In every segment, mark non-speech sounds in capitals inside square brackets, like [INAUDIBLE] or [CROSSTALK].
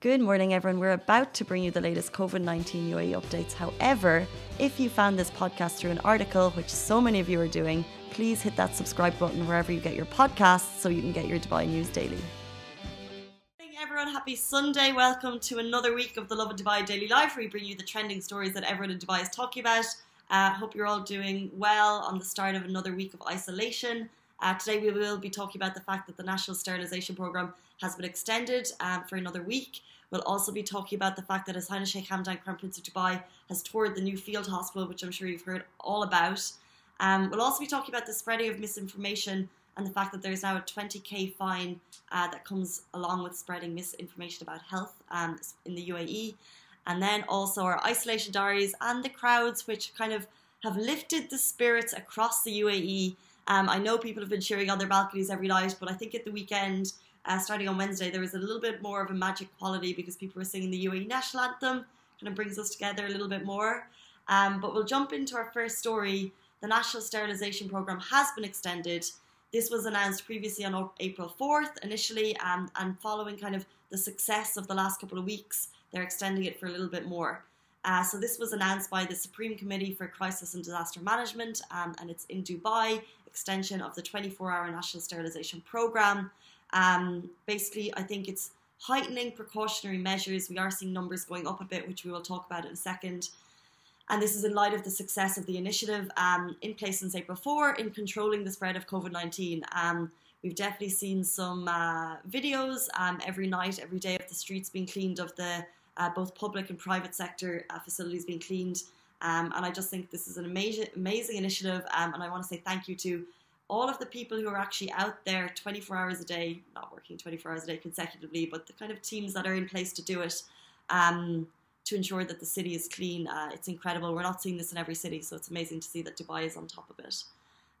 Good morning, everyone. We're about to bring you the latest COVID 19 UAE updates. However, if you found this podcast through an article, which so many of you are doing, please hit that subscribe button wherever you get your podcasts so you can get your Dubai news daily. Everyone. Happy Sunday. Welcome to another week of the Lovin Dubai Daily Life, where we bring you the trending stories that everyone in Dubai is talking about. Uh, hope you're all doing well on the start of another week of isolation. Uh, today, we will be talking about the fact that the National Sterilisation Programme has been extended um, for another week. We'll also be talking about the fact that His Highness Sheikh Hamdan, Crown Prince of Dubai, has toured the new field hospital, which I'm sure you've heard all about. Um, we'll also be talking about the spreading of misinformation and the fact that there's now a 20k fine uh, that comes along with spreading misinformation about health um, in the UAE. And then also our isolation diaries and the crowds, which kind of have lifted the spirits across the UAE. Um, I know people have been cheering on their balconies every night, but I think at the weekend, uh, starting on Wednesday, there was a little bit more of a magic quality because people were singing the UAE national anthem. Kind of brings us together a little bit more. Um, but we'll jump into our first story. The National Sterilisation Programme has been extended. This was announced previously on April 4th initially, um, and following kind of the success of the last couple of weeks, they're extending it for a little bit more. Uh, so this was announced by the Supreme Committee for Crisis and Disaster Management, um, and it's in Dubai. Extension of the 24-hour National Sterilisation Programme. Um, basically, I think it's heightening precautionary measures. We are seeing numbers going up a bit, which we will talk about in a second. And this is in light of the success of the initiative um, in place since April 4 in controlling the spread of COVID 19. Um, we've definitely seen some uh, videos um, every night, every day of the streets being cleaned, of the uh, both public and private sector uh, facilities being cleaned. Um, and I just think this is an amazing, amazing initiative. Um, and I want to say thank you to all of the people who are actually out there 24 hours a day, not working 24 hours a day consecutively, but the kind of teams that are in place to do it um, to ensure that the city is clean. Uh, it's incredible. We're not seeing this in every city, so it's amazing to see that Dubai is on top of it.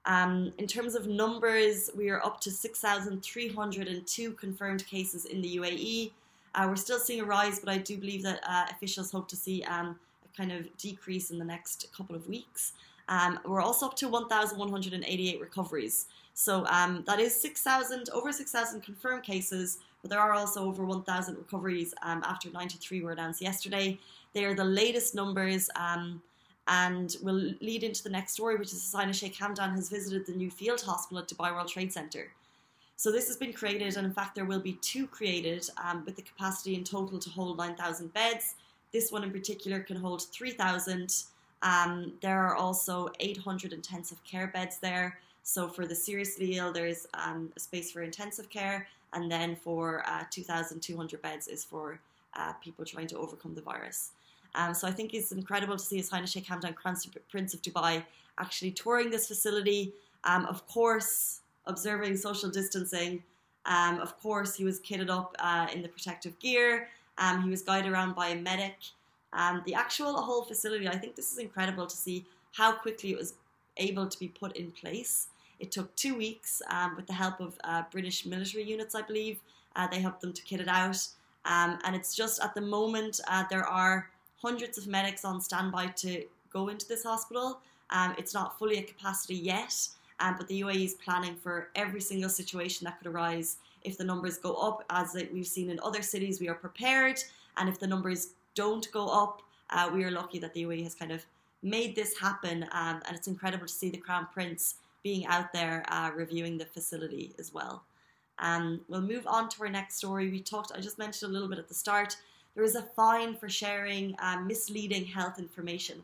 Um, in terms of numbers, we are up to 6,302 confirmed cases in the UAE. Uh, we're still seeing a rise, but I do believe that uh, officials hope to see um, kind of decrease in the next couple of weeks. Um, we're also up to 1,188 recoveries. So um, that is 6,000, over 6,000 confirmed cases, but there are also over 1,000 recoveries um, after 93 were announced yesterday. They are the latest numbers um, and will lead into the next story, which is His Sheikh Hamdan has visited the new field hospital at Dubai World Trade Center. So this has been created, and in fact, there will be two created um, with the capacity in total to hold 9,000 beds. This one in particular can hold 3,000. Um, there are also 800 intensive care beds there. So for the seriously ill, there's um, a space for intensive care, and then for uh, 2,200 beds is for uh, people trying to overcome the virus. Um, so I think it's incredible to see His Highness Sheikh Hamdan Prince of Dubai actually touring this facility. Um, of course, observing social distancing. Um, of course, he was kitted up uh, in the protective gear. Um, he was guided around by a medic. Um, the actual whole facility, I think this is incredible to see how quickly it was able to be put in place. It took two weeks um, with the help of uh, British military units, I believe. Uh, they helped them to kit it out. Um, and it's just at the moment, uh, there are hundreds of medics on standby to go into this hospital. Um, it's not fully at capacity yet, um, but the UAE is planning for every single situation that could arise. If the numbers go up, as we've seen in other cities, we are prepared. And if the numbers don't go up. Uh, we are lucky that the UAE has kind of made this happen, um, and it's incredible to see the Crown Prince being out there uh, reviewing the facility as well. Um, we'll move on to our next story. We talked, I just mentioned a little bit at the start. There is a fine for sharing uh, misleading health information,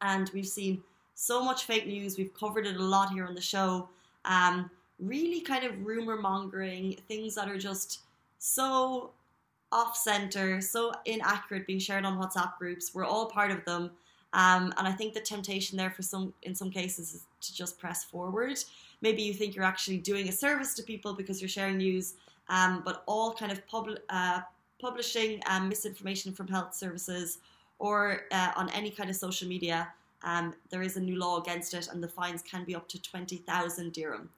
and we've seen so much fake news. We've covered it a lot here on the show. Um, really, kind of rumor mongering things that are just so off center, so inaccurate, being shared on WhatsApp groups. We're all part of them. Um, and I think the temptation there for some, in some cases, is to just press forward. Maybe you think you're actually doing a service to people because you're sharing news, um, but all kind of pub- uh, publishing um, misinformation from health services or uh, on any kind of social media, um, there is a new law against it, and the fines can be up to 20,000 dirham.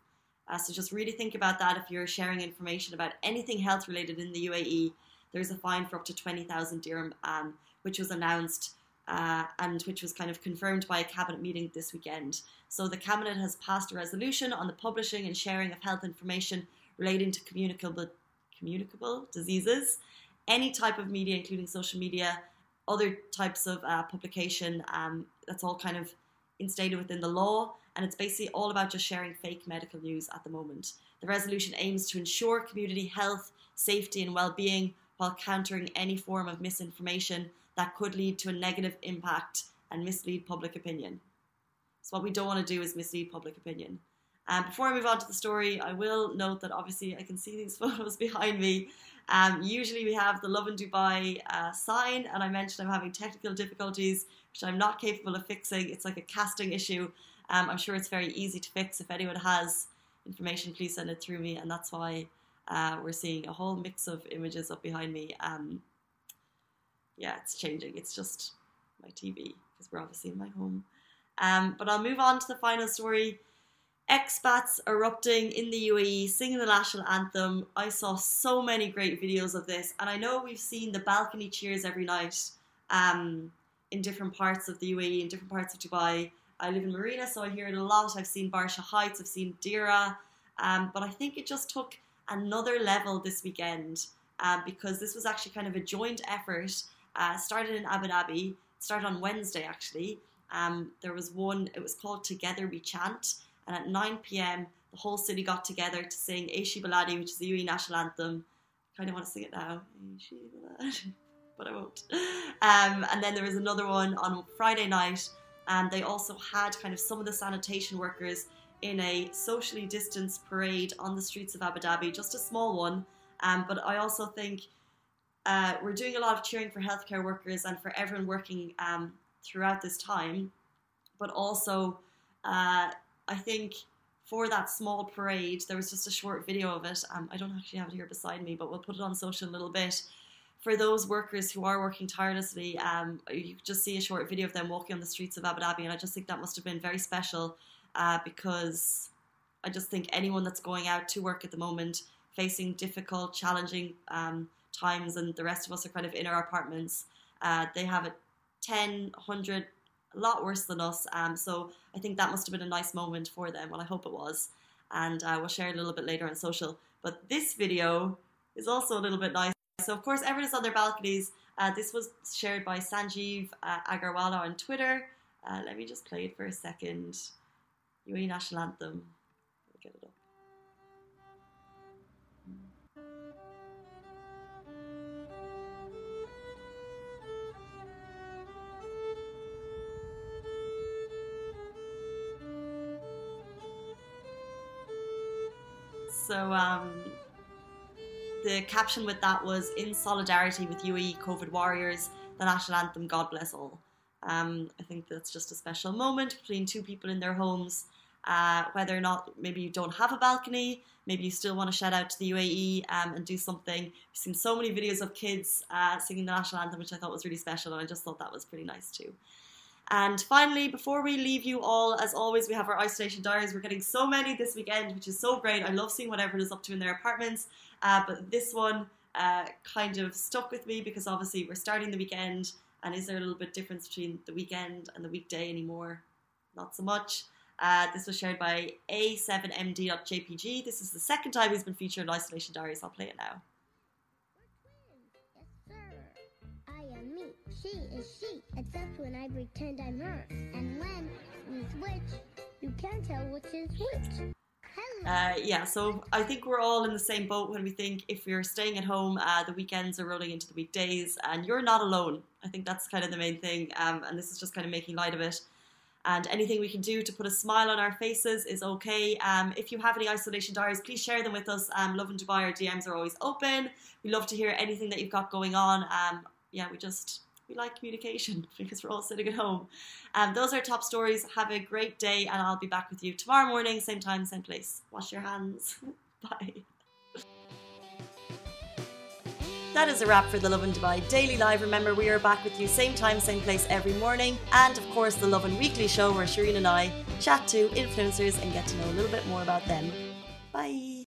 Uh, so just really think about that if you're sharing information about anything health related in the UAE there's a fine for up to 20,000 dirham, um, which was announced uh, and which was kind of confirmed by a cabinet meeting this weekend. So the cabinet has passed a resolution on the publishing and sharing of health information relating to communicable communicable diseases. any type of media, including social media, other types of uh, publication. Um, that's all kind of instated within the law, and it's basically all about just sharing fake medical news at the moment. The resolution aims to ensure community health, safety, and well being while countering any form of misinformation that could lead to a negative impact and mislead public opinion. So, what we don't want to do is mislead public opinion. Um, before I move on to the story, I will note that obviously I can see these [LAUGHS] photos behind me. Um, usually we have the Lovin Dubai uh, sign, and I mentioned I'm having technical difficulties, which I'm not capable of fixing. It's like a casting issue. Um, I'm sure it's very easy to fix. If anyone has information, please send it through me, and that's why uh, we're seeing a whole mix of images up behind me. Um, yeah, it's changing. It's just my TV because we're obviously in my home. Um, but I'll move on to the final story. Expats erupting in the UAE, singing the national anthem. I saw so many great videos of this, and I know we've seen the balcony cheers every night um, in different parts of the UAE, in different parts of Dubai. I live in Marina, so I hear it a lot. I've seen Barsha Heights, I've seen Deira, um, but I think it just took another level this weekend um, because this was actually kind of a joint effort. Uh, started in Abu Dhabi, started on Wednesday actually. Um, there was one, it was called Together We Chant, and at 9 pm, the whole city got together to sing Aishi Baladi, which is the UAE national anthem. I kind of want to sing it now, [LAUGHS] but I won't. Um, and then there was another one on Friday night, and they also had kind of some of the sanitation workers in a socially distanced parade on the streets of Abu Dhabi, just a small one. Um, but I also think uh, we're doing a lot of cheering for healthcare workers and for everyone working um, throughout this time. But also, uh, I think for that small parade, there was just a short video of it. Um, I don't actually have it here beside me, but we'll put it on social a little bit. For those workers who are working tirelessly, um, you just see a short video of them walking on the streets of Abu Dhabi, and I just think that must have been very special uh, because I just think anyone that's going out to work at the moment, facing difficult, challenging um, times, and the rest of us are kind of in our apartments, uh, they have a 10, 100, a lot worse than us. Um, so I think that must have been a nice moment for them. Well, I hope it was. And uh, we'll share a little bit later on social. But this video is also a little bit nice. So, of course, everyone is on their balconies. Uh, this was shared by Sanjeev uh, Agarwala on Twitter. Uh, let me just play it for a second. UAE National Anthem. get it up. So um, the caption with that was in solidarity with UAE COVID warriors, the national anthem, God bless all. Um, I think that's just a special moment between two people in their homes. Uh, whether or not maybe you don't have a balcony, maybe you still want to shout out to the UAE um, and do something. We've seen so many videos of kids uh, singing the national anthem, which I thought was really special, and I just thought that was pretty nice too. And finally, before we leave you all, as always, we have our isolation diaries. We're getting so many this weekend, which is so great. I love seeing what everyone is up to in their apartments. Uh, but this one uh, kind of stuck with me because obviously we're starting the weekend and is there a little bit difference between the weekend and the weekday anymore? Not so much. Uh, this was shared by A7MD.jpg. This is the second time he's been featured in Isolation Diaries. I'll play it now. She is she, except when I pretend I'm her. And when we switch, you can't tell which is which. Uh, yeah, so I think we're all in the same boat when we think if you're staying at home, uh, the weekends are rolling into the weekdays, and you're not alone. I think that's kind of the main thing, um, and this is just kind of making light of it. And anything we can do to put a smile on our faces is okay. Um, if you have any isolation diaries, please share them with us. Um, Lovin Dubai, our DMs are always open. We love to hear anything that you've got going on. Um, yeah, we just we like communication [LAUGHS] because we're all sitting at home. Um, those are top stories. Have a great day, and I'll be back with you tomorrow morning, same time, same place. Wash your hands. [LAUGHS] Bye. That is a wrap for the Lovin Dubai Daily Live. Remember, we are back with you same time, same place every morning. And of course, the Lovin Weekly Show where Shireen and I chat to influencers and get to know a little bit more about them. Bye.